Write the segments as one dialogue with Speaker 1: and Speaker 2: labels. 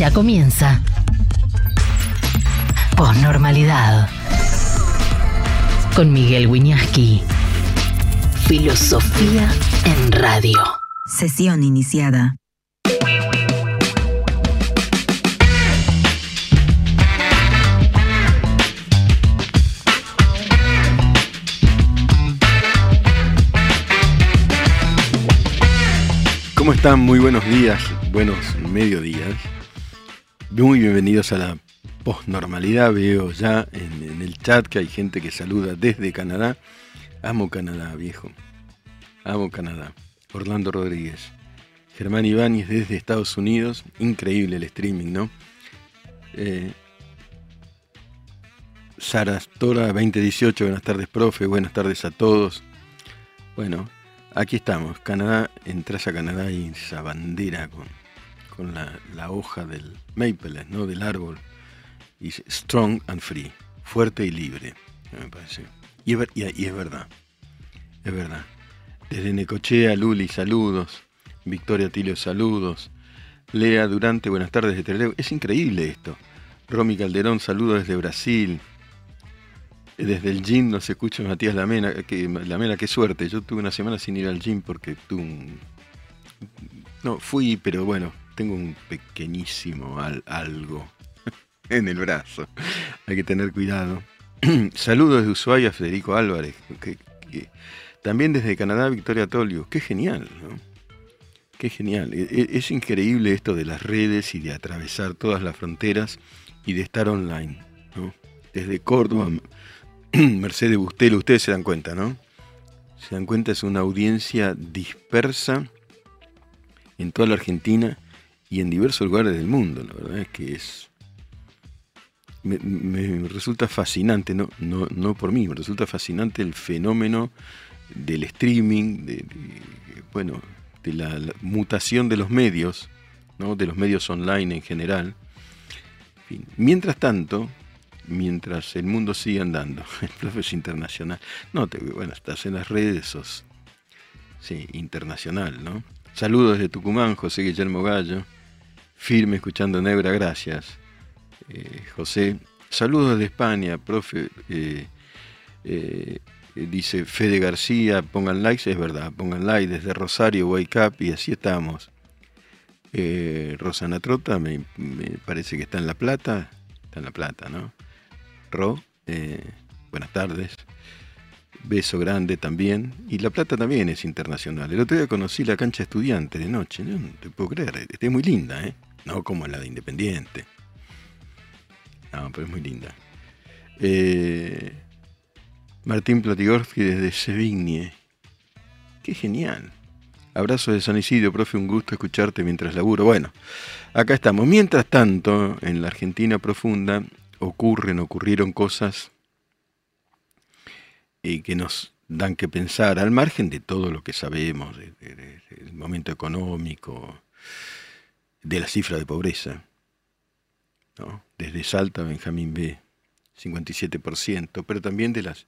Speaker 1: Ya comienza. Posnormalidad. Con Miguel Wiñaski. Filosofía en radio.
Speaker 2: Sesión iniciada.
Speaker 3: ¿Cómo están? Muy buenos días, buenos mediodías. Muy bienvenidos a la posnormalidad. Veo ya en, el chat que hay gente que saluda desde Canadá. Amo Canadá, viejo. Amo Canadá. Orlando Rodríguez. Germán Ibáñez desde Estados Unidos. Increíble el streaming, ¿no? Eh, Sara Tora 2018, buenas tardes, profe. Buenas tardes a todos. Bueno, aquí estamos. Canadá, entras a Canadá y esa bandera con, con la hoja del maple, ¿no? Del árbol. Y strong and free. Fuerte y libre, me parece. Y es, verdad. Es verdad. Desde Necochea, Luli, saludos. Victoria Tilio, saludos. Lea Durante, buenas tardes de Trelew. Es increíble esto. Romy Calderón, saludos desde Brasil. Desde el gym nos escucha Matías Lamena. Que, Lamena, qué suerte. Yo tuve una semana sin ir al gym porque tuve. No, fui, pero bueno, tengo un pequeñísimo al- algo en el brazo. Hay que tener cuidado. Saludos de Ushuaia, Federico Álvarez. también desde Canadá, Victoria Tolio. Qué genial. Qué genial. E- e- Es increíble esto de las redes y de atravesar todas las fronteras y de estar online. Desde Córdoba, Mercedes Bustelo, ustedes se dan cuenta, ¿no? Se dan cuenta, es una audiencia dispersa en toda la Argentina y en diversos lugares del mundo. La verdad es que es. Me, resulta fascinante, no, no, no por mí, me resulta fascinante el fenómeno del streaming, de, de- bueno, de la, mutación de los medios, ¿no? de los medios online en general. Mientras tanto, mientras el mundo sigue andando, el profe internacional. No, te, bueno, estás en las redes, sos sí, internacional, ¿no? Saludos desde Tucumán, José Guillermo Gallo. Firme escuchando Nebra, gracias. Eh, José. Saludos de España, profe. eh, eh, dice Fede García, pongan likes, es verdad, pongan like desde Rosario, Wake Up, y así estamos. Rosana Trota, me, parece que está en La Plata, está en La Plata, ¿no? Ro, buenas tardes. Beso grande también. Y La Plata también es internacional. El otro día conocí la cancha estudiante de noche. No, no te puedo creer. Es muy linda, ¿eh? No como la de Independiente. No, pero es muy linda. Eh, Martín Platigorski desde Sevigny. Qué genial. Abrazo de San Isidro, profe, un gusto escucharte mientras laburo. Bueno, acá estamos. Mientras tanto, en la Argentina profunda ocurren, ocurrieron cosas eh, que nos dan que pensar, al margen de todo lo que sabemos, de- de- de- del momento económico, de la cifra de pobreza. Desde Salta, Benjamín B, 57%, pero también de las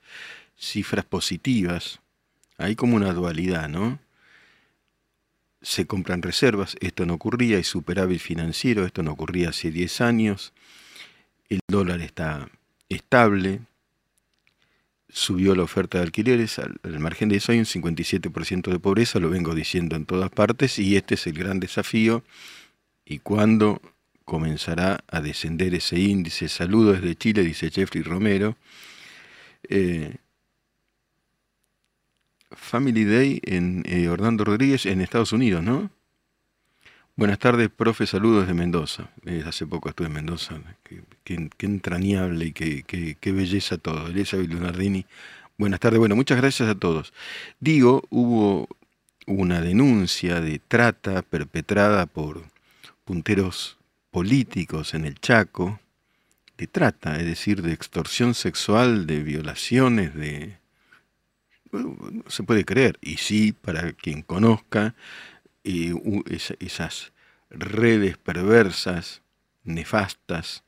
Speaker 3: cifras positivas. Hay como una dualidad, ¿no? Se compran reservas, esto no ocurría, hay superávit financiero, esto no ocurría hace 10 años, el dólar está estable, subió la oferta de alquileres, al, al margen de eso hay un 57% de pobreza, lo vengo diciendo en todas partes, y este es el gran desafío, y cuándo comenzará a descender ese índice. Saludos desde Chile, dice Jeffrey Romero. Eh, Family Day en eh, Orlando Rodríguez en Estados Unidos, ¿no? Buenas tardes, profe, saludos de Mendoza. Eh, hace poco estuve en Mendoza. Qué, qué- entrañable y qué, qué- qué belleza todo. Elizabeth Lunardini. Buenas tardes. Bueno, muchas gracias a todos. Digo, hubo una denuncia de trata perpetrada por punteros políticos en el Chaco, de trata, es decir, de extorsión sexual, de violaciones, de... Se puede creer. Y sí, para quien conozca eh, esas redes perversas, nefastas,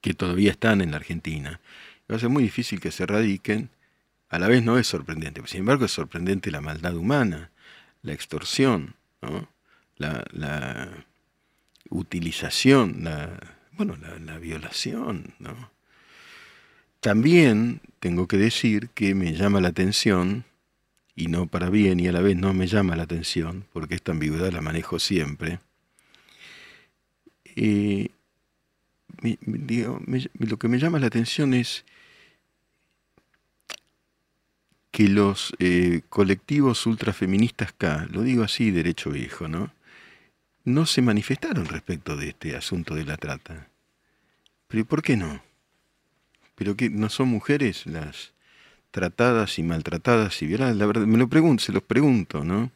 Speaker 3: que todavía están en la Argentina, va a ser muy difícil que se radiquen. A la vez no es sorprendente, sin embargo es sorprendente la maldad humana, la extorsión, ¿no? La, utilización, la, bueno, la, la violación, ¿no? También tengo que decir que me llama la atención, y no para bien, y a la vez no me llama la atención, porque esta ambigüedad la manejo siempre. Eh, digo, lo que me llama la atención es que los eh, colectivos ultrafeministas K, lo digo así derecho viejo, ¿no? No se manifestaron respecto de este asunto de la trata. Pero ¿y ¿por qué no? ¿Pero que no son mujeres las tratadas y maltratadas y violadas? La verdad, me lo pregunto, se los pregunto, ¿no?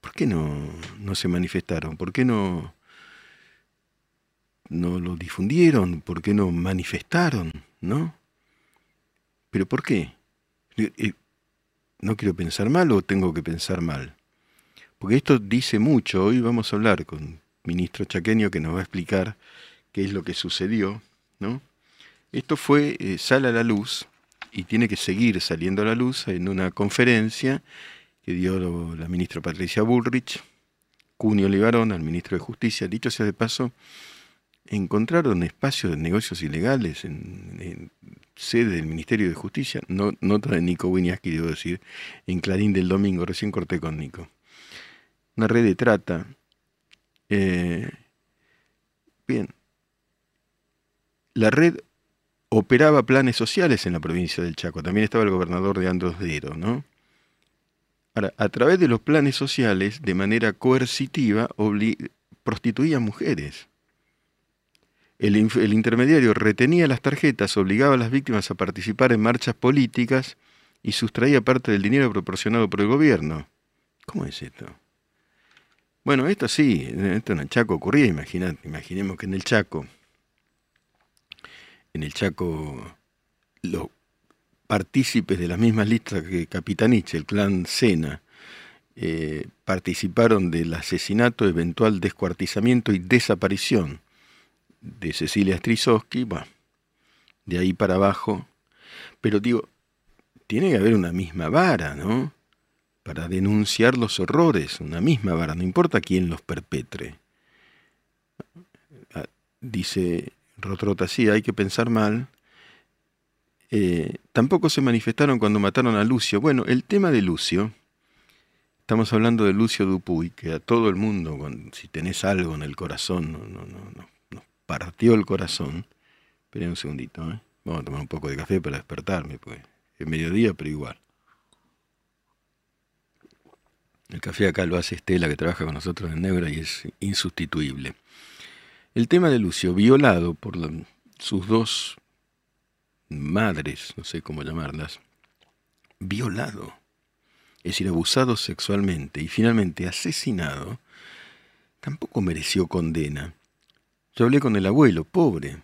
Speaker 3: ¿Por qué no, no se manifestaron? ¿Por qué no, no lo difundieron? ¿Por qué no manifestaron? ¿No? ¿Pero por qué? Eh, eh, ¿No quiero pensar mal o tengo que pensar mal? Porque esto dice mucho. Hoy vamos a hablar con un ministro chaqueño que nos va a explicar qué es lo que sucedió, ¿no? Esto fue, eh, sale a la luz y tiene que seguir saliendo a la luz en una conferencia que dio la ministra Patricia Bullrich, Cunio Libarón, al ministro de Justicia. Dicho sea de paso, encontraron espacios de negocios ilegales en, en sede del Ministerio de Justicia, no, nota de Nico Winiaski, debo decir, en Clarín del Domingo, recién corté con Nico. Una red de trata. Eh, bien. La red operaba planes sociales en la provincia del Chaco. También estaba el gobernador de Andros Dero, ¿no? Ahora, a través de los planes sociales, de manera coercitiva, prostituían mujeres. El, el intermediario retenía las tarjetas, obligaba a las víctimas a participar en marchas políticas y sustraía parte del dinero proporcionado por el gobierno. ¿Cómo es esto? Bueno, esto sí, esto en el Chaco ocurría, imagina- imaginemos que en el Chaco, en el Chaco, los partícipes de las mismas listas que Capitanich, el clan Sena, eh, participaron del asesinato, eventual descuartizamiento y desaparición de Cecilia Strisowski, de ahí para abajo. Pero digo, tiene que haber una misma vara, ¿no? Para denunciar los horrores, una misma vara, no importa quién los perpetre. Ah, Dice Rotrota, sí, hay que pensar mal. Eh, tampoco se manifestaron cuando mataron a Lucio. Bueno, el tema de Lucio, estamos hablando de Lucio Dupuy, que a todo el mundo, si tenés algo en el corazón, no, no, no, nos partió el corazón. Esperen un segundito, ¿eh? Vamos a tomar un poco de café para despertarme, pues es mediodía, pero igual. El café acá lo hace Estela, que trabaja con nosotros en Neura y es insustituible. El tema de Lucio, violado por sus dos madres, no sé cómo llamarlas, violado, es decir, abusado sexualmente y finalmente asesinado, tampoco mereció condena. Yo hablé con el abuelo, pobre,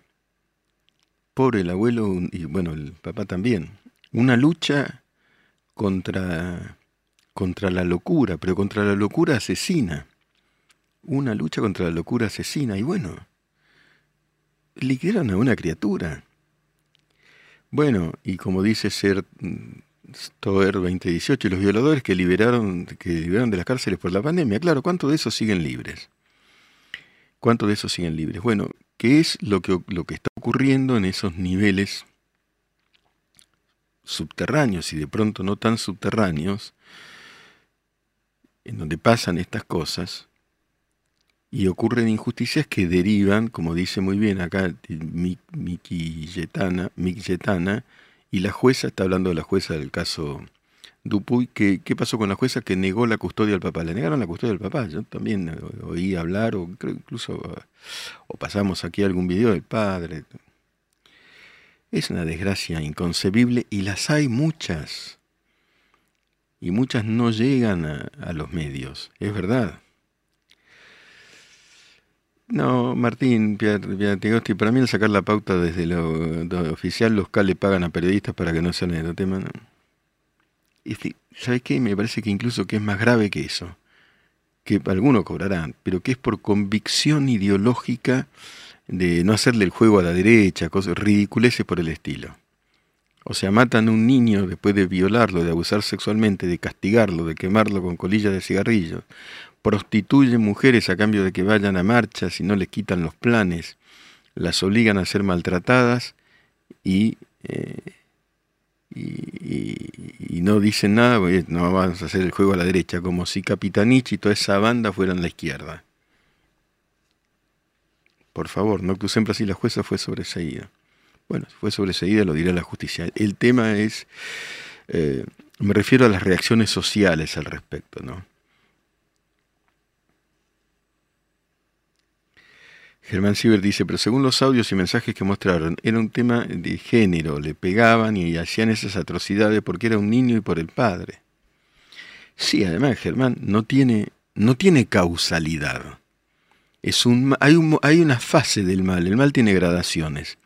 Speaker 3: pobre el abuelo y bueno, el papá también. Una lucha contra, contra la locura, pero contra la locura asesina. Una lucha contra la locura asesina. Y bueno, liquidaron a una criatura. Bueno, y como dice Ser Stoer 2018, los violadores que liberaron, que liberaron de las cárceles por la pandemia, claro, ¿cuántos de esos siguen libres? ¿Cuántos de esos siguen libres? Bueno, ¿qué es lo que, lo que está ocurriendo en esos niveles subterráneos y de pronto no tan subterráneos, en donde pasan estas cosas y ocurren injusticias que derivan, como dice muy bien acá Mi- Miki Yetana, y la jueza, está hablando de la jueza del caso Dupuy, que, ¿qué pasó con la jueza que negó la custodia al papá? Le negaron la custodia al papá, yo también oí hablar, o creo incluso, o pasamos aquí algún video del padre. Es una desgracia inconcebible y las hay muchas. Y muchas no llegan a, a los medios, es verdad. No, Martín Piat- Piatigosti, para mí al sacar la pauta desde lo, oficial, los K le pagan a periodistas para que no se hablen de los temas. no. Fi- ¿Sabes qué? Me parece que incluso que es más grave que eso. Que algunos cobrarán, pero que es por convicción ideológica de no hacerle el juego a la derecha, cosas ridiculeces por el estilo. O sea, matan a un niño después de violarlo, de abusar sexualmente, de castigarlo, de quemarlo con colillas de cigarrillos, prostituyen mujeres a cambio de que vayan a marchas y no les quitan los planes, las obligan a ser maltratadas y, eh, y, no dicen nada, no vamos a hacer el juego a la derecha, como si Capitanich y toda esa banda fueran la izquierda. Por favor, no siempre así la jueza fue sobreseída. Bueno, si fue sobreseída lo dirá la justicia. El tema es, eh, me refiero a las reacciones sociales al respecto, ¿no? Germán Sieber dice, pero según los audios y mensajes que mostraron, era un tema de género, le pegaban y hacían esas atrocidades porque era un niño y por el padre. Sí, además, Germán, no tiene, no tiene causalidad. Es un, hay, un, hay una fase del mal, el mal tiene gradaciones,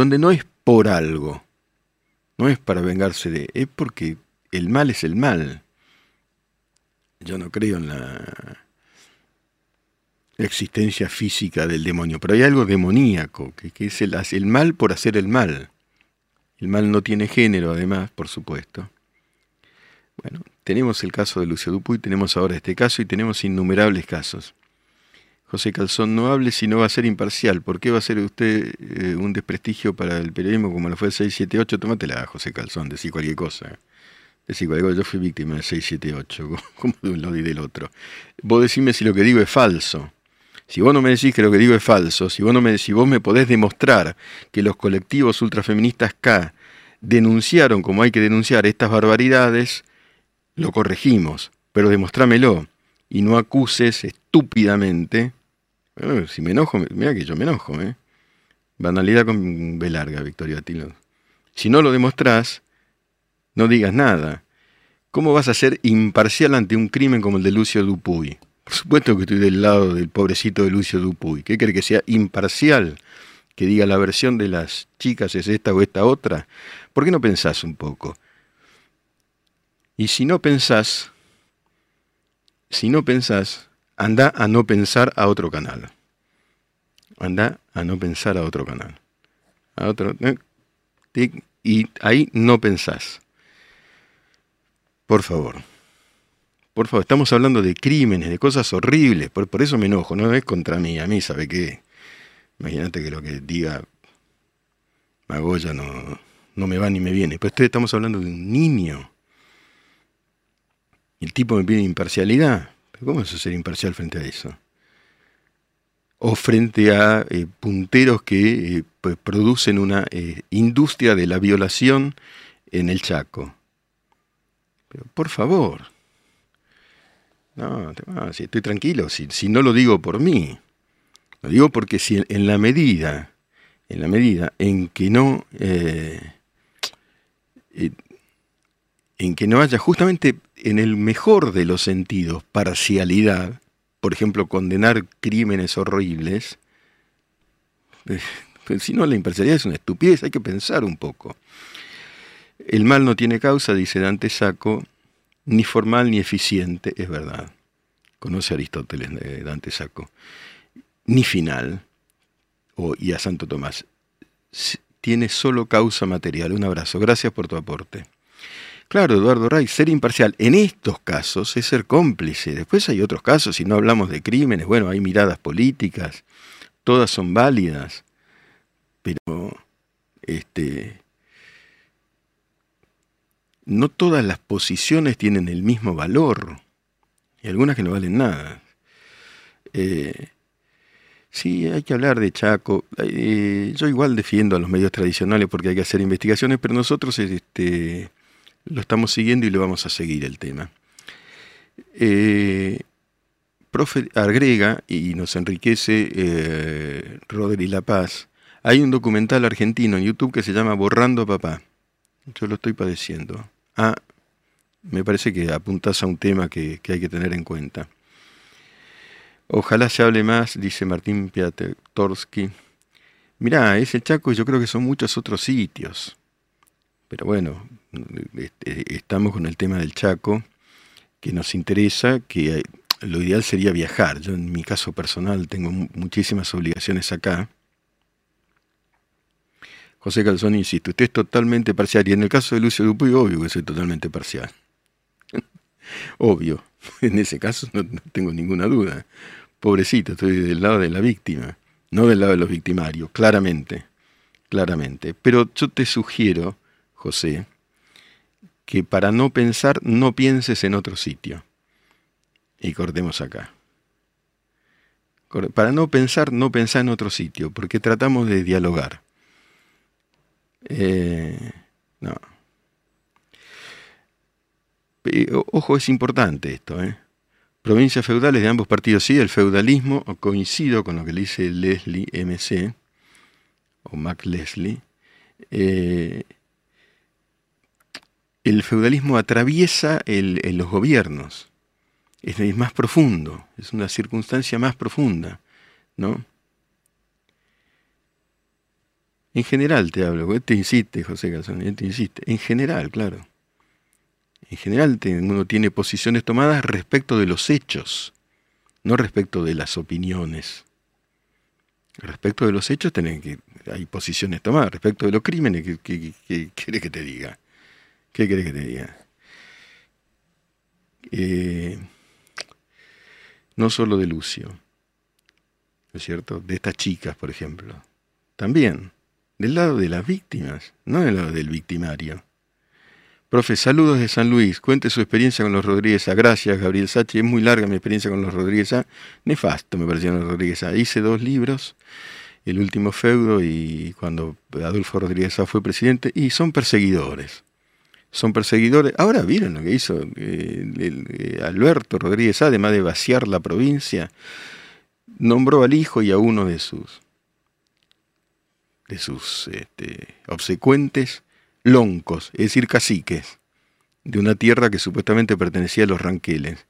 Speaker 3: donde no es por algo, no es para vengarse de, es porque el mal es el mal. Yo no creo en la existencia física del demonio, pero hay algo demoníaco, que, es el, el mal por hacer el mal. El mal no tiene género, además, por supuesto. Bueno, tenemos el caso de Lucio Dupuy, tenemos ahora este caso y tenemos innumerables casos. José Calzón, no hable si no va a ser imparcial. ¿Por qué va a ser usted eh, un desprestigio para el periodismo como lo fue el 678? Tómatela, José Calzón, decir cualquier cosa. Decir cualquier cosa. Yo fui víctima del 678, como de un lado y del otro. Vos decime si lo que digo es falso. Si vos no me decís que lo que digo es falso, si vos, no me, si vos me podés demostrar que los colectivos ultrafeministas K denunciaron como hay que denunciar estas barbaridades, lo corregimos, pero demostrámelo y no acuses estúpidamente. Si me enojo, mira que yo me enojo, ¿eh? Banalidad con B larga, Victoria Tilo. Si no lo demostrás, no digas nada. ¿Cómo vas a ser imparcial ante un crimen como el de Lucio Dupuy? Por supuesto que estoy del lado del pobrecito de Lucio Dupuy. ¿Qué cree que sea imparcial? Que diga la versión de las chicas es esta o esta otra. ¿Por qué no pensás un poco? Y si no pensás, si no pensás, anda a no pensar a otro canal. Anda a no pensar a otro canal. A otro. ¿eh? Y ahí no pensás. Por favor. Por favor, estamos hablando de crímenes, de cosas horribles, por, eso me enojo, no es contra mí, a mí, ¿sabe qué? Imagínate que lo que diga Magoya no, no me va ni me viene. Pues estamos hablando de un niño. El tipo me pide imparcialidad. ¿Cómo es ser imparcial frente a eso? O frente a eh, punteros que eh, pues, producen una eh, industria de la violación en el Chaco. Pero por favor, no, si estoy tranquilo, si, no lo digo por mí, lo digo porque si en la medida, en la medida en que no, en que no haya justamente en el mejor de los sentidos parcialidad, por ejemplo, condenar crímenes horribles, eh, si no la imparcialidad es una estupidez, hay que pensar un poco. El mal no tiene causa, dice Dante Saco, ni formal ni eficiente, es verdad. Conoce a Aristóteles, de Dante Saco. Ni final, y a Santo Tomás. Tiene solo causa material. Un abrazo. Gracias por tu aporte. Claro, Eduardo Ray, ser imparcial en estos casos es ser cómplice. Después hay otros casos, si no hablamos de crímenes, bueno, hay miradas políticas, todas son válidas, pero este, no todas las posiciones tienen el mismo valor, y algunas que no valen nada. Eh, sí, hay que hablar de Chaco. Eh, yo igual defiendo a los medios tradicionales porque hay que hacer investigaciones, pero nosotros este, lo estamos siguiendo y lo vamos a seguir el tema. Eh, profe agrega y nos enriquece eh, Rodri La Paz. Hay un documental argentino en YouTube que se llama Borrando a Papá. Yo lo estoy padeciendo. Ah, me parece que apuntas a un tema que, hay que tener en cuenta. Ojalá se hable más, dice Martín Piatorsky. Mirá, ese Chaco yo creo que son muchos otros sitios. Pero bueno, estamos con el tema del Chaco, que nos interesa, que lo ideal sería viajar. Yo en mi caso personal tengo muchísimas obligaciones acá José Calzón insiste, usted es totalmente parcial. Y en el caso de Lucio Dupuy, obvio que soy totalmente parcial. Obvio, en ese caso no, tengo ninguna duda. Pobrecito, estoy del lado de la víctima, no del lado de los victimarios, claramente, claramente. Pero yo te sugiero, José, que para no pensar, no pienses en otro sitio. Y cortemos acá. Para no pensar, no pensar en otro sitio, porque tratamos de dialogar. Eh, no. Ojo, es importante esto. ¿eh? Provincias feudales de ambos partidos, sí, el feudalismo, coincido con lo que le dice Leslie MC, o Mac Leslie, eh, el feudalismo atraviesa los gobiernos, es, más profundo, es una circunstancia más profunda, ¿no? En general te hablo, te insiste, José Calzón, te insiste, en general, claro en general uno tiene posiciones tomadas respecto de los hechos, no respecto de las opiniones. Respecto de los hechos que, hay posiciones tomadas. Respecto de los crímenes, ¿qué, qué, que te diga? ¿Qué querés que te diga? Eh, no solo de Lucio, ¿no es cierto? De estas chicas, por ejemplo. También, del lado de las víctimas, no del lado del victimario. Profe, saludos de San Luis. Cuente su experiencia con los Rodríguez A. Gracias, Gabriel Sachi. Es muy larga mi experiencia con los Rodríguez A. Nefasto me parecieron los Rodríguez A. Hice dos libros, El último feudo y cuando Adolfo Rodríguez A fue presidente, y son perseguidores. Son perseguidores. Ahora vieron lo que hizo eh, eh, Alberto Rodríguez además de vaciar la provincia, nombró al hijo y a uno de sus de sus este, obsecuentes loncos, es decir, caciques, de una tierra que supuestamente pertenecía a los ranqueles.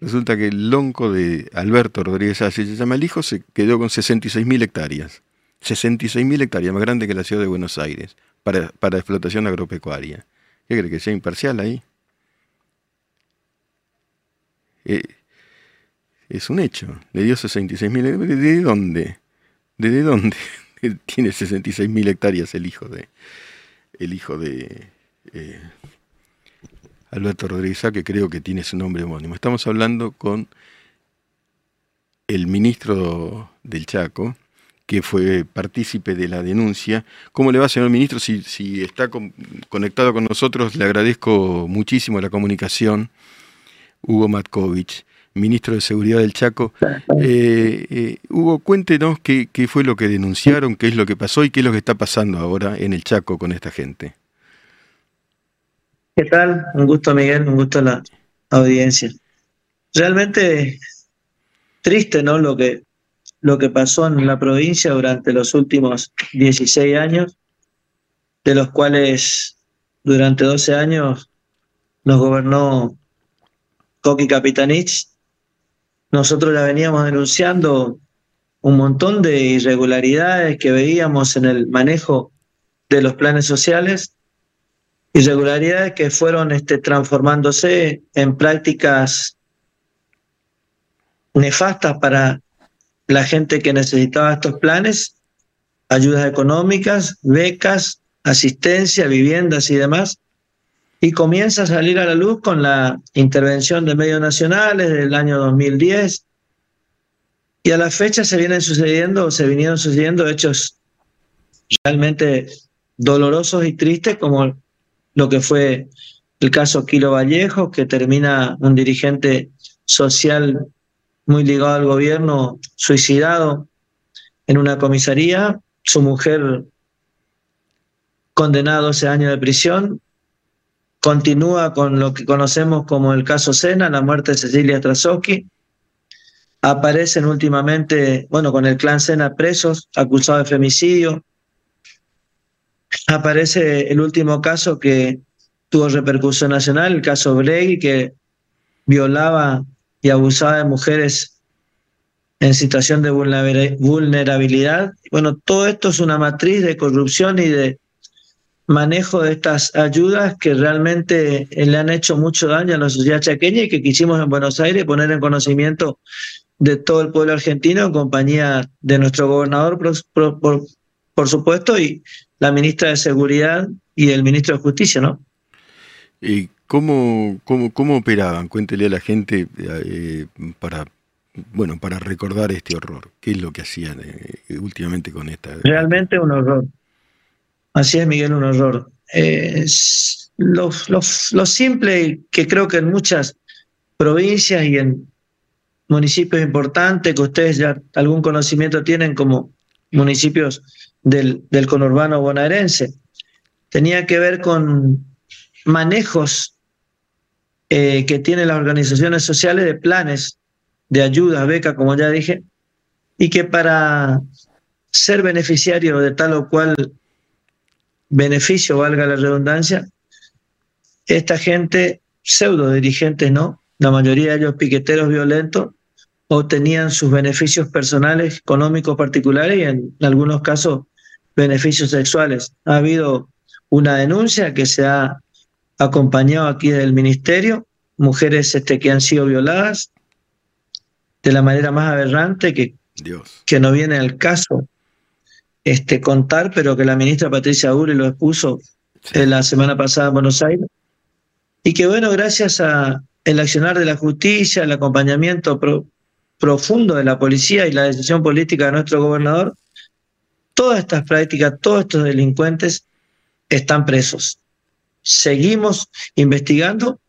Speaker 3: Resulta que el lonco de Alberto Rodríguez Así se llama el hijo, se quedó con 66.000 hectáreas. 66.000 hectáreas, más grande que la ciudad de Buenos Aires, para, para explotación agropecuaria. ¿Qué cree que sea imparcial ahí? Eh, es un hecho. Le dio 66.000 ¿De dónde? ¿Desde dónde tiene 66.000 hectáreas el hijo de, el hijo de eh, Alberto Rodríguez que creo que tiene su nombre homónimo. Estamos hablando con el ministro del Chaco, que fue partícipe de la denuncia. ¿Cómo le va, señor ministro? Si, si está conectado con nosotros, le agradezco muchísimo la comunicación. Hugo Matkovich ministro de Seguridad del Chaco. Eh, eh, Hugo, cuéntenos qué, qué, fue lo que denunciaron, qué es lo que pasó y qué es lo que está pasando ahora en el Chaco con esta gente.
Speaker 4: ¿Qué tal? Un gusto, Miguel, un gusto a la audiencia. Realmente triste, ¿no? Lo que, lo que pasó en la provincia durante los últimos 16 años, de los cuales durante 12 años nos gobernó Coqui Capitanich. Nosotros la veníamos denunciando un montón de irregularidades que veíamos en el manejo de los planes sociales, irregularidades que fueron este, transformándose en prácticas nefastas para la gente que necesitaba estos planes, ayudas económicas, becas, asistencia, viviendas y demás, y comienza a salir a la luz con la intervención de medios nacionales del año 2010 y a la fecha se vienen sucediendo o se vinieron sucediendo hechos realmente dolorosos y tristes como lo que fue el caso Kilo Vallejo, que termina un dirigente social muy ligado al gobierno suicidado en una comisaría, su mujer condenada a 12 años de prisión Continúa con lo que conocemos como el caso Sena, la muerte de Cecilia Trasowski. Aparecen últimamente, bueno, con el clan Sena presos, acusados de femicidio. Aparece el último caso que tuvo repercusión nacional, el caso Bregui, que violaba y abusaba de mujeres en situación de vulnerabilidad. Bueno, todo esto es una matriz de corrupción y de manejo de estas ayudas que realmente le han hecho mucho daño a la sociedad chaqueña y que quisimos en Buenos Aires poner en conocimiento de todo el pueblo argentino en compañía de nuestro gobernador, por, supuesto, y la ministra de Seguridad y el ministro de Justicia, ¿no?
Speaker 3: Y ¿cómo, cómo, cómo operaban? Cuéntele a la gente eh, para, bueno, para recordar este horror. ¿Qué es lo que hacían eh, últimamente con esta?
Speaker 4: Realmente un horror. Así es, Miguel, un horror. lo, lo simple que creo que en muchas provincias y en municipios importantes que ustedes ya algún conocimiento tienen como municipios del, del conurbano bonaerense. Tenía que ver con manejos eh, que tienen las organizaciones sociales de planes de ayuda, beca, como ya dije, y que para ser beneficiario de tal o cual beneficio, valga la redundancia, esta gente, pseudo dirigentes, ¿no? La mayoría de ellos piqueteros violentos, obtenían sus beneficios personales, económicos particulares y en algunos casos beneficios sexuales. Ha habido una denuncia que se ha acompañado aquí del ministerio, mujeres este, que han sido violadas de la manera más aberrante que, que no viene al caso este, contar, pero que la ministra Patricia Uri lo expuso la semana pasada en Buenos Aires. Y que bueno, gracias a el accionar de la justicia, el acompañamiento profundo de la policía y la decisión política de nuestro gobernador, todas estas prácticas, todos estos delincuentes están presos. Seguimos investigando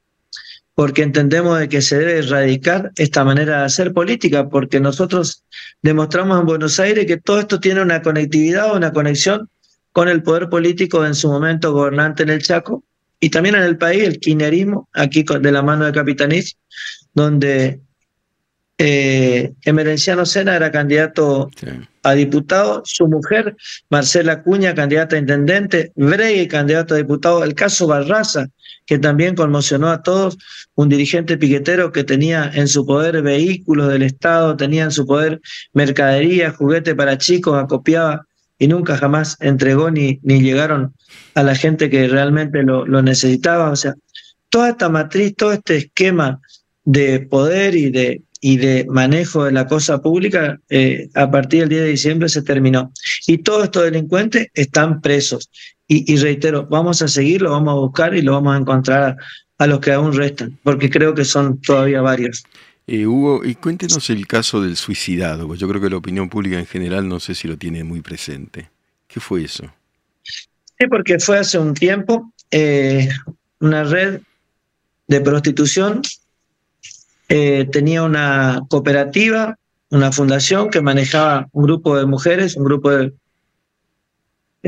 Speaker 4: porque entendemos de que se debe erradicar esta manera de hacer política, porque nosotros demostramos en Buenos Aires que todo esto tiene una conectividad, una conexión con el poder político en su momento gobernante en el Chaco y también en el país, el kirchnerismo, aquí de la mano de Capitanich, donde eh, Emerenciano Sena era candidato a diputado, su mujer, Marcela Cuña, candidata a intendente, Bregue, candidato a diputado, el caso Barraza, que también conmocionó a todos, un dirigente piquetero que tenía en su poder vehículos del Estado, tenía en su poder mercadería, juguete para chicos, acopiaba y nunca jamás entregó ni, ni llegaron a la gente que realmente lo, lo necesitaba. O sea, toda esta matriz, todo este esquema de poder y de y de manejo de la cosa pública eh, a partir del 10 de diciembre se terminó. Y todos estos delincuentes están presos. Y, reitero, vamos a seguirlo, vamos a buscar y lo vamos a encontrar a, los que aún restan, porque creo que son todavía varios.
Speaker 3: Eh, Hugo, y cuéntenos el caso del suicidado, pues yo creo que la opinión pública en general no sé si lo tiene muy presente. ¿Qué fue eso?
Speaker 4: Sí, porque fue hace un tiempo eh, una red de prostitución eh, tenía una cooperativa, una fundación que manejaba un grupo de mujeres, un grupo de,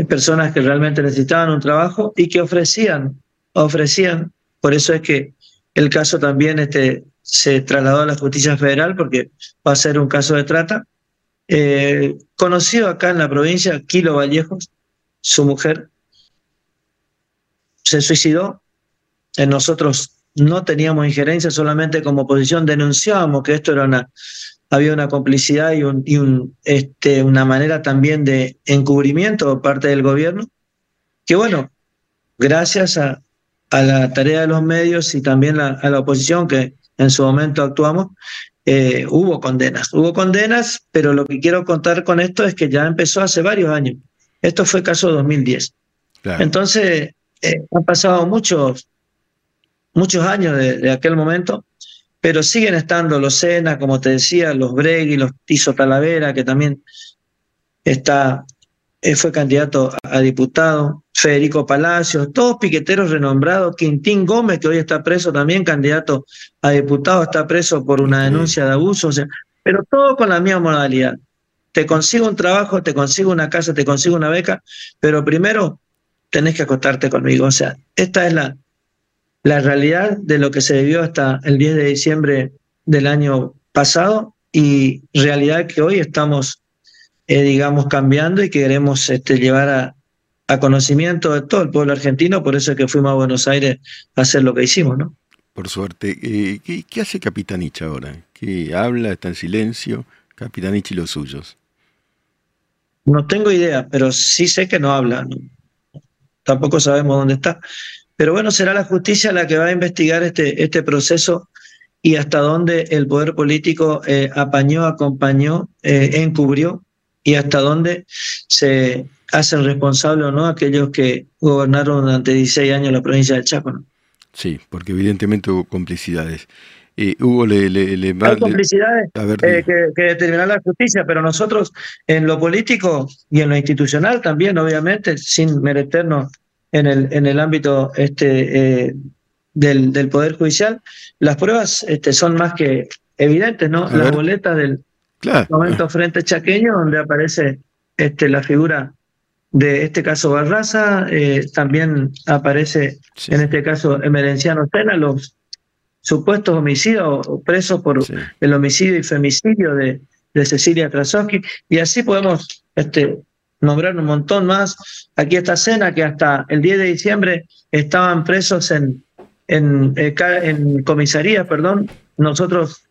Speaker 4: personas que realmente necesitaban un trabajo y que ofrecían, ofrecían, por eso es que el caso también este, se trasladó a la justicia federal porque va a ser un caso de trata. Eh, conocido acá en la provincia, Kilo Vallejos, su mujer, se suicidó. En nosotros no teníamos injerencia, solamente como oposición denunciábamos que esto era una, había una complicidad y, un, y un, este, una manera también de encubrimiento por parte del gobierno, que bueno, gracias a, a la tarea de los medios y también a la oposición que en su momento actuamos, eh, hubo condenas, hubo condenas, pero lo que quiero contar con esto es que ya empezó hace varios años. Esto fue caso 2010. Entonces, eh, han pasado muchos, muchos años de, aquel momento, pero siguen estando los Sena, como te decía, los Bregui, los Tizo Talavera, que también está, eh, fue candidato a, diputado, Federico Palacios, todos piqueteros renombrados, Quintín Gómez, que hoy está preso también, candidato a diputado, está preso por una denuncia de abuso, o sea, pero todo con la misma modalidad. Te consigo un trabajo, te consigo una casa, te consigo una beca, pero primero tenés que acostarte conmigo. O sea, esta es la, la realidad de lo que se vivió hasta el 10 de diciembre del año pasado y realidad que hoy estamos, eh, digamos, cambiando y que queremos este, llevar a, conocimiento de todo el pueblo argentino, por eso es que fuimos a Buenos Aires a hacer lo que hicimos, ¿no?
Speaker 3: Por suerte. Eh, ¿qué, hace Capitanich ahora? ¿Qué habla? ¿Está en silencio? Capitanich y los suyos.
Speaker 4: No tengo idea, pero sí sé que no habla. Tampoco sabemos dónde está. Pero bueno, será la justicia la que va a investigar este, este proceso y hasta dónde el poder político eh, apañó, acompañó, eh, encubrió y hasta dónde se hacen responsables o no aquellos que gobernaron durante 16 años la provincia de Chaco.
Speaker 3: Sí, porque evidentemente hubo complicidades. Eh, Hugo le, le, le
Speaker 4: Hay complicidades
Speaker 3: a ver,
Speaker 4: eh, que, que determinará la justicia, pero nosotros en lo político y en lo institucional también, obviamente, sin mereternos en el, en el ámbito este, eh, del, del Poder Judicial, las pruebas este, son más que evidentes, ¿no?
Speaker 3: A
Speaker 4: Las
Speaker 3: ver.
Speaker 4: boletas del
Speaker 3: claro,
Speaker 4: momento frente chaqueño, donde aparece este, la figura de este caso Barraza, eh, también aparece
Speaker 3: sí,
Speaker 4: en este caso Emerenciano Pena, los supuestos homicidios o presos por
Speaker 3: sí.
Speaker 4: el homicidio y femicidio de, de Cecilia Krasowski, y así podemos este, nombrar un montón más. Aquí está Sena, que hasta el 10 de diciembre estaban presos en, en, eh, en comisaría, perdón. Nosotros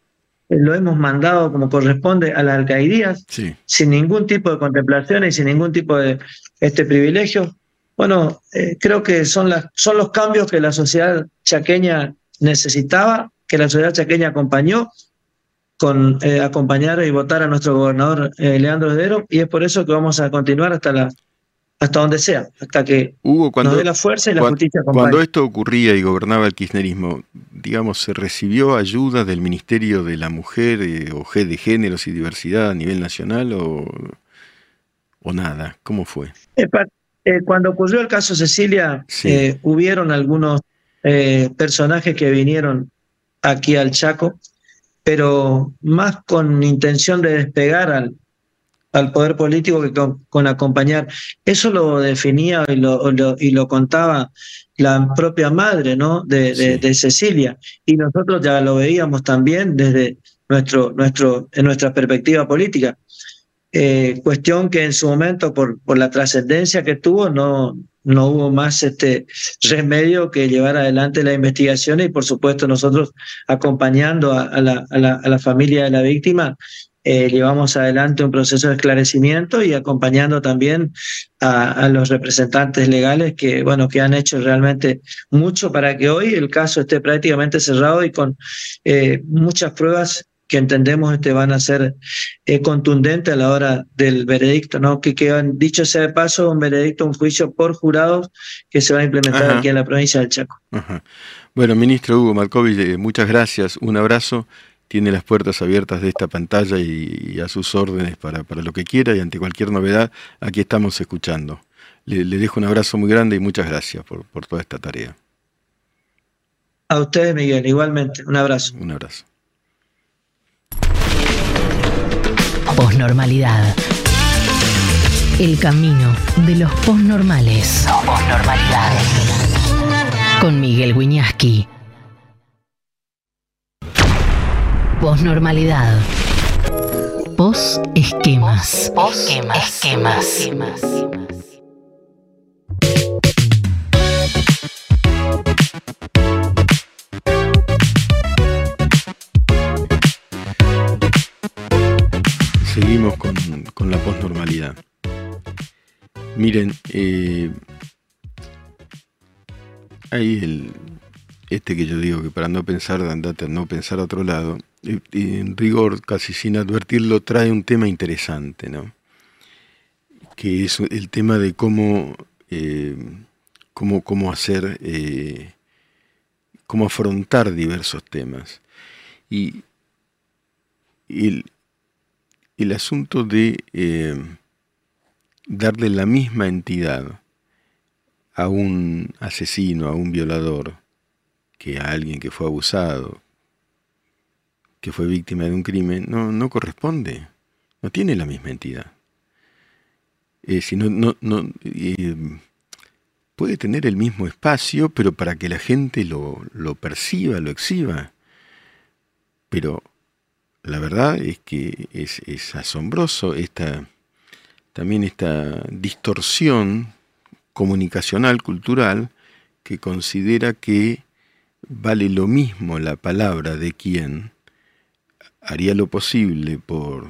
Speaker 4: eh, lo hemos mandado como corresponde a las alcaldías,
Speaker 3: sí.
Speaker 4: sin ningún tipo de contemplación y sin ningún tipo de este privilegio. Bueno, eh, creo que son, las, son los cambios que la sociedad chaqueña necesitaba, que la sociedad chaqueña acompañó con eh, acompañar y votar a nuestro gobernador eh, Leandro Heredero, y es por eso que vamos a continuar hasta la hasta donde sea, hasta que
Speaker 3: Hugo, cuando,
Speaker 4: nos dé la fuerza y la justicia acompañe.
Speaker 3: cuando esto ocurría y gobernaba el kirchnerismo, digamos, ¿se recibió ayuda del Ministerio de la Mujer eh, o G de Géneros y Diversidad a nivel nacional o, o nada? ¿Cómo fue?
Speaker 4: Eh, cuando ocurrió el caso Cecilia,
Speaker 3: Sí.
Speaker 4: eh, hubieron algunos personajes que vinieron aquí al Chaco, pero más con intención de despegar al, al poder político que con, con acompañar. Eso lo definía y lo, lo- y lo contaba la propia madre ¿no? de, de-
Speaker 3: Sí.
Speaker 4: de Cecilia, y nosotros ya lo veíamos también desde nuestro, nuestro, en nuestra perspectiva política. Eh, cuestión que en su momento, por, por la trascendencia que tuvo, no, no hubo más este remedio que llevar adelante la investigación y por supuesto nosotros acompañando a, la, a la- a la familia de la víctima, eh, llevamos adelante un proceso de esclarecimiento y acompañando también a, a los representantes legales que, bueno, que han hecho realmente mucho para que hoy el caso esté prácticamente cerrado y con eh, muchas pruebas que entendemos este, van a ser eh, contundentes a la hora del veredicto, ¿no? Que quedan, dicho sea de paso, un veredicto, un juicio por jurados que se va a implementar
Speaker 3: Ajá.
Speaker 4: aquí en la provincia del Chaco.
Speaker 3: Ajá. Bueno, ministro Hugo Markovich, eh, muchas gracias, un abrazo. Tiene las puertas abiertas de esta pantalla y, y a sus órdenes para, para lo que quiera y ante cualquier novedad, aquí estamos escuchando. Le, le dejo un abrazo muy grande y muchas gracias por, por toda esta tarea.
Speaker 4: A ustedes, Miguel, igualmente. Un abrazo.
Speaker 3: Un abrazo.
Speaker 1: Posnormalidad. El camino de los posnormales. Posnormalidad. Con Miguel Wiñaski. Posnormalidad. Pos esquemas. Esquemas. Esquemas.
Speaker 3: Con, la posnormalidad. Miren, eh, hay el, este que yo digo que para no pensar, andate a no pensar a otro lado, eh, en rigor, casi sin advertirlo, trae un tema interesante, ¿no? Que es el tema de cómo, eh, cómo, cómo hacer, eh, cómo afrontar diversos temas. Y, y el, asunto de eh, darle la misma entidad a un asesino, a un violador, que a alguien que fue abusado, que fue víctima de un crimen, no, no corresponde, no tiene la misma entidad. Eh, si no, no, no, eh, puede tener el mismo espacio, pero para que la gente lo, lo perciba, lo exhiba. Pero la verdad es que es, asombroso esta, también esta distorsión comunicacional, cultural, que considera que vale lo mismo la palabra de quien haría lo posible por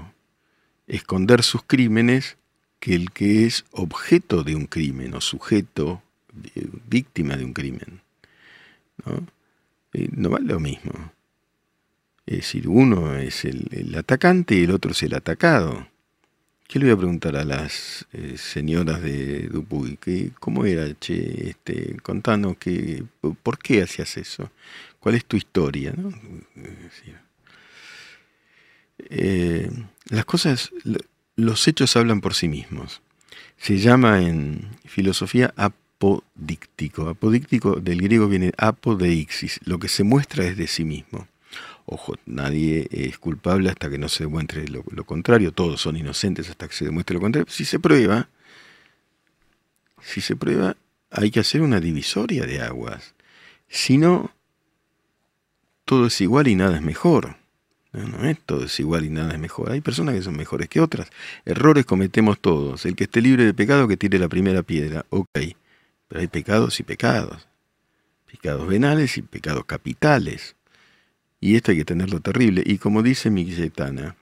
Speaker 3: esconder sus crímenes que el que es objeto de un crimen o sujeto, eh, víctima de un crimen. ¿no? Eh, no vale lo mismo. Es decir, uno es el, atacante y el otro es el atacado. ¿Qué le voy a preguntar a las eh, señoras de Dupuy? ¿Qué, ¿Cómo era, che? Este, contanos, que, ¿por qué hacías eso? ¿Cuál es tu historia? Eh, las cosas, los hechos hablan por sí mismos. Se llama en filosofía apodíctico. Apodíctico del griego viene apodeixis. Lo que se muestra es de sí mismo. Ojo, nadie es culpable hasta que no se demuestre lo, contrario, todos son inocentes hasta que se demuestre lo contrario. Si se prueba, si se prueba, hay que hacer una divisoria de aguas. Si no, todo es igual y nada es mejor. No, es todo es igual y nada es mejor. Hay personas que son mejores que otras. Errores cometemos todos. El que esté libre de pecado que tire la primera piedra. Ok. Pero hay pecados y pecados. Pecados venales y pecados capitales. Y esto hay que tenerlo terrible. Y como dice Miguetana,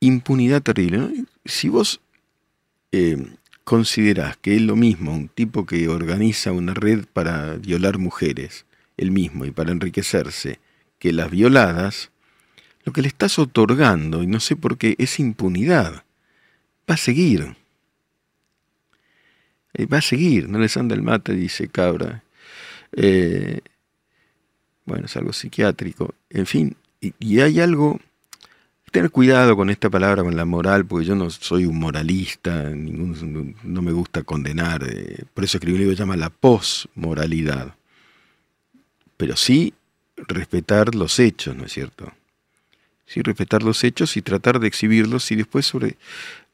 Speaker 3: impunidad terrible. Si vos eh, considerás que es lo mismo un tipo que organiza una red para violar mujeres, el mismo, y para enriquecerse, que las violadas, lo que le estás otorgando, y no sé por qué, es impunidad. Va a seguir. Eh, va a seguir, no les anda el mate, dice Cabra. Eh, bueno, es algo psiquiátrico, en fin, y, hay algo, tener cuidado con esta palabra, con la moral, porque yo no soy un moralista, ningún, no me gusta condenar, eh, por eso escribí un libro que se llama La posmoralidad, pero sí respetar los hechos, ¿no es cierto? Sí, respetar los hechos y tratar de exhibirlos y después sobre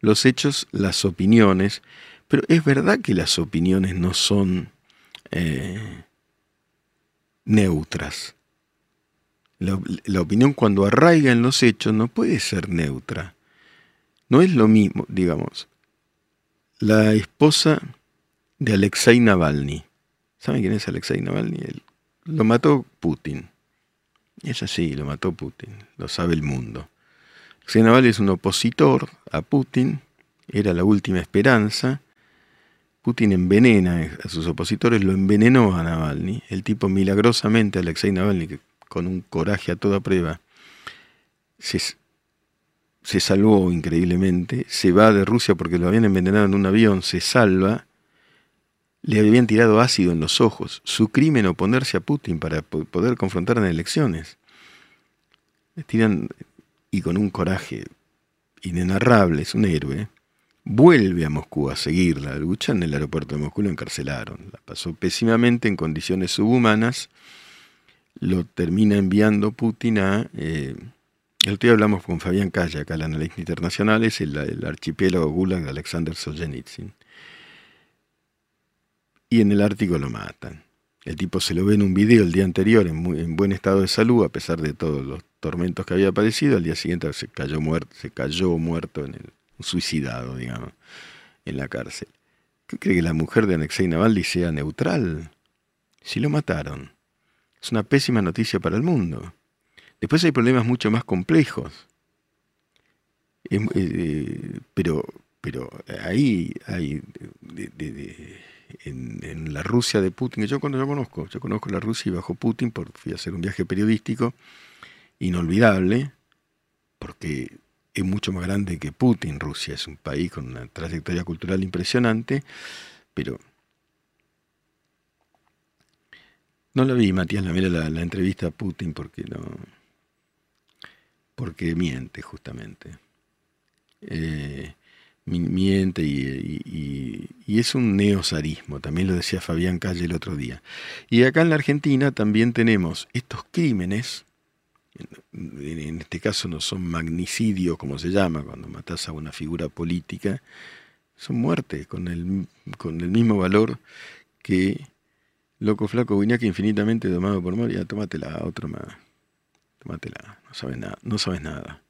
Speaker 3: los hechos las opiniones, pero es verdad que las opiniones no son... Eh, neutras. La, opinión cuando arraiga en los hechos no puede ser neutra. No es lo mismo, digamos, la esposa de Alexei Navalny. ¿Saben quién es Alexei Navalny? lo mató Putin. Es así, lo mató Putin, lo sabe el mundo. Alexei Navalny es un opositor a Putin, era la última esperanza, Putin envenena a sus opositores, lo envenenó a Navalny. El tipo milagrosamente, Alexei Navalny, que con un coraje a toda prueba, se, se salvó increíblemente, se va de Rusia porque lo habían envenenado en un avión, se salva, le habían tirado ácido en los ojos. Su crimen oponerse a Putin para poder confrontar en elecciones. Le tiran y con un coraje inenarrable, es un héroe vuelve a Moscú a seguir la lucha. En el aeropuerto de Moscú lo encarcelaron. La pasó pésimamente en condiciones subhumanas. Lo termina enviando Putin a... Eh, el día hablamos con Fabián Calle, acá el analista internacional, es el, archipiélago Gulag de Alexander Solzhenitsyn. Y en el Ártico lo matan. El tipo se lo ve en un video el día anterior en, en buen estado de salud, a pesar de todos los tormentos que había padecido. Al día siguiente se cayó muerto, se cayó muerto en el, suicidado, digamos, en la cárcel. ¿Qué cree que la mujer de Alexei Navalny sea neutral? Si lo mataron. Es una pésima noticia para el mundo. Después hay problemas mucho más complejos. Eh, pero, pero ahí hay en, la Rusia de Putin, que yo, yo conozco, yo conozco la Rusia y bajo Putin, por, fui a hacer un viaje periodístico inolvidable, porque es mucho más grande que Putin. Rusia es un país con una trayectoria cultural impresionante, pero no la vi, Matías, la mira la, entrevista a Putin porque no, porque miente justamente. Eh, miente y, y, es un neozarismo, también lo decía Fabián Calle el otro día. Y acá en la Argentina también tenemos estos crímenes en este caso no son magnicidios, como se llama, cuando matas a una figura política, son muertes con el, con el mismo valor que Loco Flaco que infinitamente domado por Moria, tómatela, otro más, tómatela, no sabes nada, no sabes nada.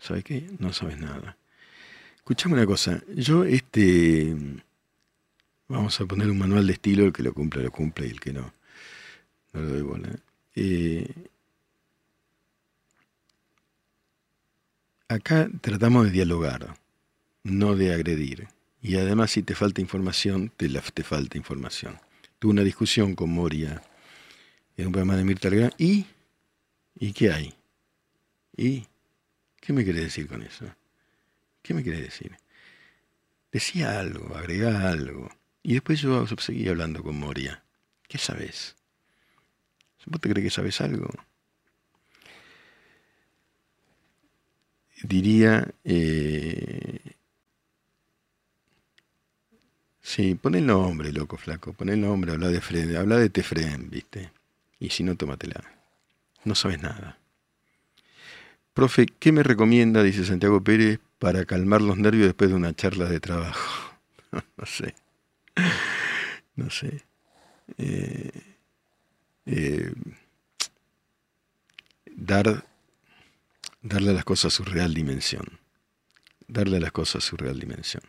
Speaker 3: ¿Sabes qué? No sabes nada. Escuchame una cosa, yo este, vamos a poner un manual de estilo, el que lo cumple, lo cumple, y el que no, no lo doy bola. Eh, Acá tratamos de dialogar, no de agredir. Y además si te falta información, te, te falta información. Tuve una discusión con Moria en un programa de Mirta Legrand. ¿Y? ¿Y qué hay? ¿Y? ¿Qué me quiere decir con eso? ¿Qué me querés decir? Decía algo, agregá algo. Y después yo seguía hablando con Moria. ¿Qué sabes? ¿Vos te crees que sabes algo? Diría, eh, sí, pon el nombre, loco flaco, pon el nombre, habla de Fred, habla de Tefren, viste. Y si no, tómatela. No sabes nada. Profe, ¿qué me recomienda, dice Santiago Pérez, para calmar los nervios después de una charla de trabajo? no sé. No sé. Eh, eh, dar, darle a las cosas su real dimensión. Darle a las cosas su real dimensión.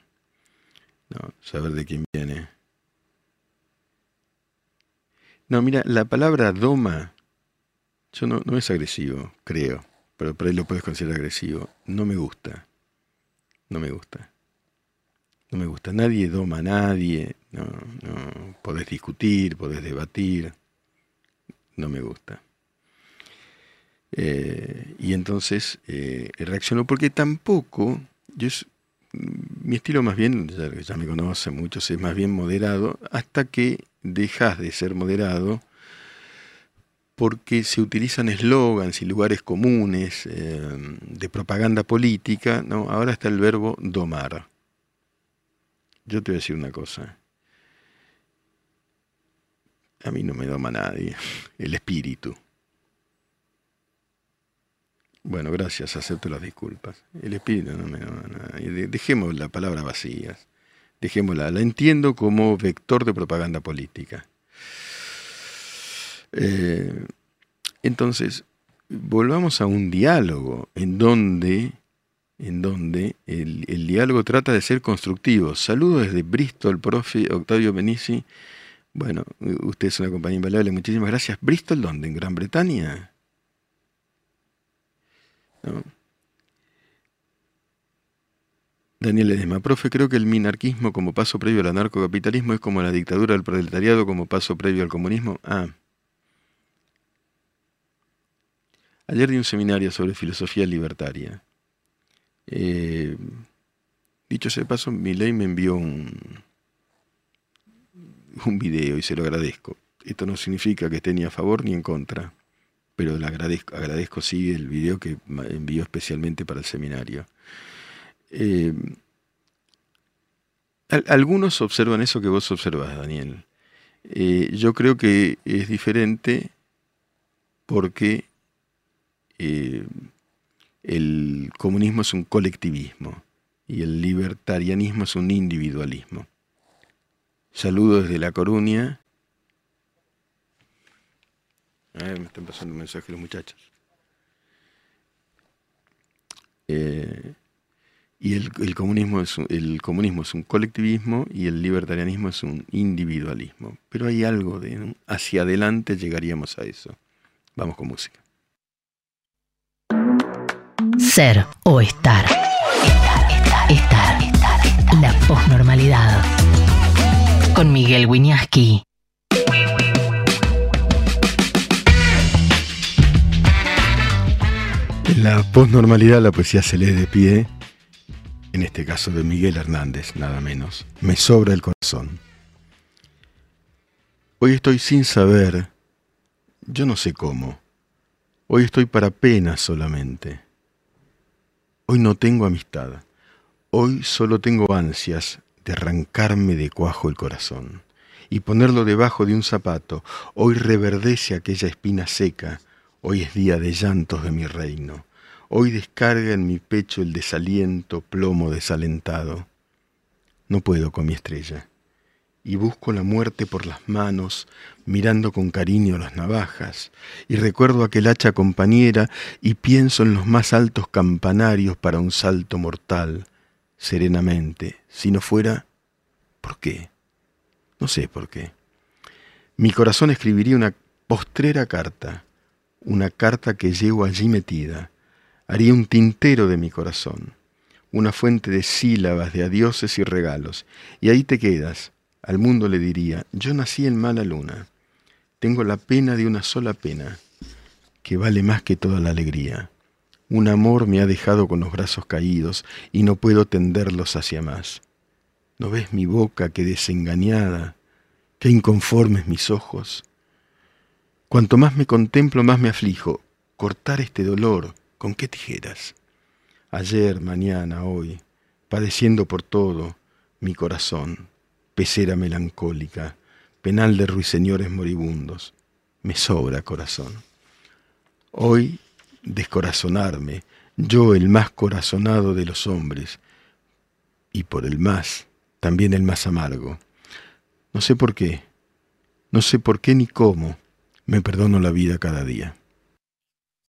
Speaker 3: ¿no? Saber de quién viene. No, mira, la palabra doma, yo no, no es agresivo, creo, pero por ahí lo puedes considerar agresivo. No me gusta. No me gusta. No me gusta. Nadie doma a nadie. No, no. Podés discutir, podés debatir. No me gusta. Eh, y entonces eh, reaccionó porque tampoco, yo mi estilo más bien, ya, me conoce muchos, es más bien moderado, hasta que dejas de ser moderado porque se utilizan eslogans y lugares comunes eh, de propaganda política, ¿no? ahora está el verbo domar. Yo te voy a decir una cosa. A mí no me doma nadie, el espíritu. Bueno, gracias, acepto las disculpas. El espíritu no me doma nadie. Dejemos la palabra vacía. Dejémosla. La entiendo como vector de propaganda política. Eh, entonces, volvamos a un diálogo en donde en donde el, diálogo trata de ser constructivo. Saludos desde Bristol, profe Octavio Benici. Bueno, usted es una compañía invaluable, muchísimas gracias. ¿Bristol dónde? ¿En Gran Bretaña? Daniel Edema, profe, creo que el minarquismo como paso previo al anarcocapitalismo es como la dictadura del proletariado como paso previo al comunismo. Ah. Ayer di un seminario sobre filosofía libertaria. Eh, dicho sea de paso, mi ley me envió un, un video y se lo agradezco. Esto no significa que esté ni a favor ni en contra, pero le agradezco, agradezco sí el video que envió especialmente para el seminario. Eh, algunos observan eso que vos observas, Daniel. Eh, yo creo que es diferente porque el comunismo es un colectivismo y el libertarianismo es un individualismo. Saludos desde La Coruña. Ver, me están pasando un mensaje los muchachos. Eh, y el, comunismo es un, el comunismo es un colectivismo y el libertarianismo es un individualismo. Pero hay algo de hacia adelante llegaríamos a eso. Vamos con música.
Speaker 1: Ser o estar. Estar, estar, estar, estar. La posnormalidad. Con Miguel Wiñaski.
Speaker 3: En la posnormalidad la poesía se lee de pie, en este caso de Miguel Hernández, nada menos. Me sobra el corazón. Hoy estoy sin saber, yo no sé cómo. Hoy estoy para penas solamente. Hoy no tengo amistad. Hoy solo tengo ansias de arrancarme de cuajo el corazón y ponerlo debajo de un zapato. Hoy reverdece aquella espina seca. Hoy es día de llantos de mi reino. Hoy descarga en mi pecho el desaliento, plomo desalentado. No puedo con mi estrella y busco la muerte por las manos, mirando con cariño las navajas, y recuerdo aquel hacha compañera y pienso en los más altos campanarios para un salto mortal, serenamente, si no fuera, ¿por qué? No sé por qué. Mi corazón escribiría una postrera carta, una carta que llevo allí metida, haría un tintero de mi corazón, una fuente de sílabas, de adioses y regalos, y ahí te quedas, al mundo le diría, yo nací en mala luna, tengo la pena de una sola pena, que vale más que toda la alegría. un amor me ha dejado con los brazos caídos y no puedo tenderlos hacia más. ¿No ves mi boca que desengañada, que inconformes mis ojos? Cuanto más me contemplo, más me aflijo. Cortar este dolor, ¿con qué tijeras? Ayer, mañana, hoy, padeciendo por todo, mi corazón, pecera melancólica, penal de ruiseñores moribundos, me sobra corazón. Hoy descorazonarme, yo el más corazonado de los hombres, y por el más, también el más amargo. No sé por qué, no sé por qué ni cómo, me perdono la vida cada día.